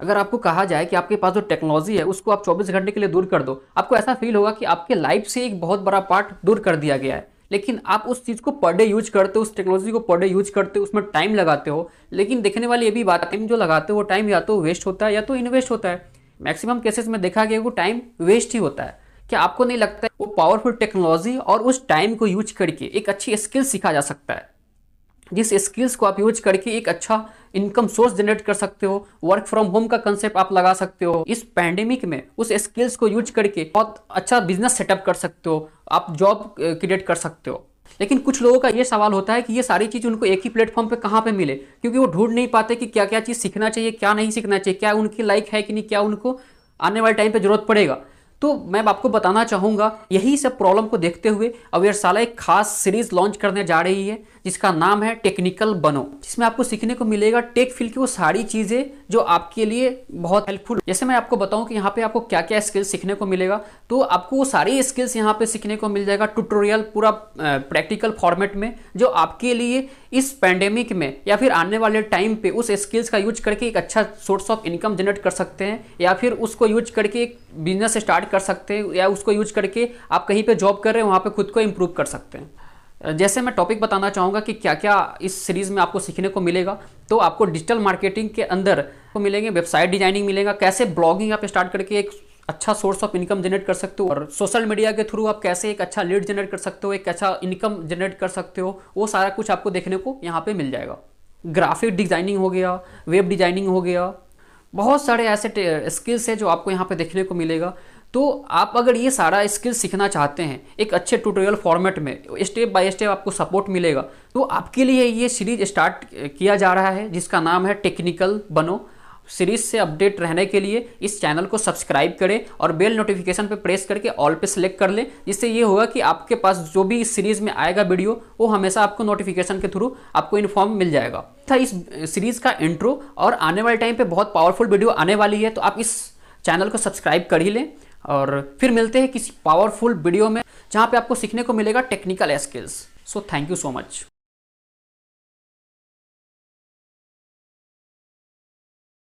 अगर आपको कहा जाए कि आपके पास जो टेक्नोलॉजी है, उसको आप 24 घंटे के लिए दूर कर दो, आपको ऐसा फील होगा कि आपके लाइफ से एक बहुत बड़ा पार्ट दूर कर दिया गया है। लेकिन आप उस चीज़ को पर डे यूज़ करते हो, उस टेक्नोलॉजी को पर डे यूज़ करते हो, उसमें टाइम लगाते हो, लेकिन देखने वाली ये भी बात टाइम जो लगाते हो, वो टाइम या तो वेस्ट होता है या तो इन्वेस्ट होता है। मैक्सिमम केसेस में देखा गया वो टाइम वेस्ट ही होता है। क्या आपको नहीं लगता है वो पावरफुल टेक्नोलॉजी और उस टाइम को यूज़ करके एक अच्छी स्किल सीखा जा सकता है? जिस स्किल्स को आप यूज़ करके एक अच्छा इनकम सोर्स जनरेट कर सकते हो वर्क फ्रॉम होम का कंसेप्ट आप लगा सकते हो। इस पैंडेमिक में उस स्किल्स को यूज़ करके बहुत अच्छा बिज़नेस सेटअप कर सकते हो, आप जॉब क्रिएट कर सकते हो। लेकिन कुछ लोगों का ये सवाल होता है कि ये सारी चीज़ उनको एक ही प्लेटफॉर्म पे कहाँ पे मिले? क्योंकि वो ढूंढ नहीं पाते कि क्या क्या चीज़ सीखना चाहिए, क्या नहीं सीखना चाहिए, क्या उनकी लाइक है कि नहीं, क्या उनको आने वाले टाइम पे ज़रूरत पड़ेगा। तो मैं आपको बताना चाहूँगा, यही सब प्रॉब्लम को देखते हुए अवेयरशाला एक खास सीरीज़ लॉन्च करने जा रही है, जिसका नाम है टेक्निकल बनो, जिसमें आपको सीखने को मिलेगा टेक फ़ील्ड की वो सारी चीज़ें जो आपके लिए बहुत हेल्पफुल जैसे मैं आपको बताऊँ कि यहाँ पे आपको क्या क्या स्किल्स सीखने को मिलेगा तो आपको वो सारी स्किल्स यहाँ पे सीखने को मिल जाएगा ट्यूटोरियल पूरा प्रैक्टिकल फॉर्मेट में, जो आपके लिए इस पैंडेमिक में या फिर आने वाले टाइम पे उस स्किल्स का यूज़ करके एक अच्छा सोर्स ऑफ़ इनकम जनरेट कर सकते हैं, या फिर उसको यूज़ करके एक बिज़नेस स्टार्ट कर सकते हैं या उसको यूज़ करके आप कहीं पे जॉब कर रहे हैं, वहाँ पे खुद को इम्प्रूव कर सकते हैं। जैसे मैं टॉपिक बताना चाहूँगा कि क्या क्या इस सीरीज़ में आपको सीखने को मिलेगा तो आपको डिजिटल मार्केटिंग के अंदर को मिलेंगे वेबसाइट डिज़ाइनिंग मिलेगा, कैसे ब्लॉगिंग आप स्टार्ट करके एक अच्छा सोर्स ऑफ़ इनकम जनरेट कर सकते हो, और सोशल मीडिया के थ्रू आप कैसे एक अच्छा लीड जनरेट कर सकते हो, एक अच्छा इनकम जनरेट कर सकते हो, वो सारा कुछ आपको देखने को यहाँ पे मिल जाएगा। ग्राफिक डिज़ाइनिंग हो गया वेब डिज़ाइनिंग हो गया, बहुत सारे ऐसे स्किल्स है जो आपको यहाँ पे देखने को मिलेगा। तो आप अगर ये सारा स्किल सीखना चाहते हैं, एक अच्छे ट्यूटोरियल फॉर्मेट में स्टेप बाय स्टेप आपको सपोर्ट मिलेगा तो आपके लिए ये सीरीज़ स्टार्ट किया जा रहा है, जिसका नाम है टेक्निकल बनो। सीरीज़ से अपडेट रहने के लिए इस चैनल को सब्सक्राइब करें और बेल नोटिफिकेशन पर प्रेस करके ऑल पे सिलेक्ट कर लें। जिससे ये होगा कि आपके पास जो भी इस सीरीज़ में आएगा वीडियो वो हमेशा आपको नोटिफिकेशन के थ्रू आपको इन्फॉर्म मिल जाएगा। था इस सीरीज़ का इंट्रो और आने वाले टाइम पे बहुत पावरफुल वीडियो आने वाली है तो आप इस चैनल को सब्सक्राइब कर ही लें। और फिर मिलते हैं किसी पावरफुल वीडियो में, जहाँ पे आपको सीखने को मिलेगा technical skills so thank you so much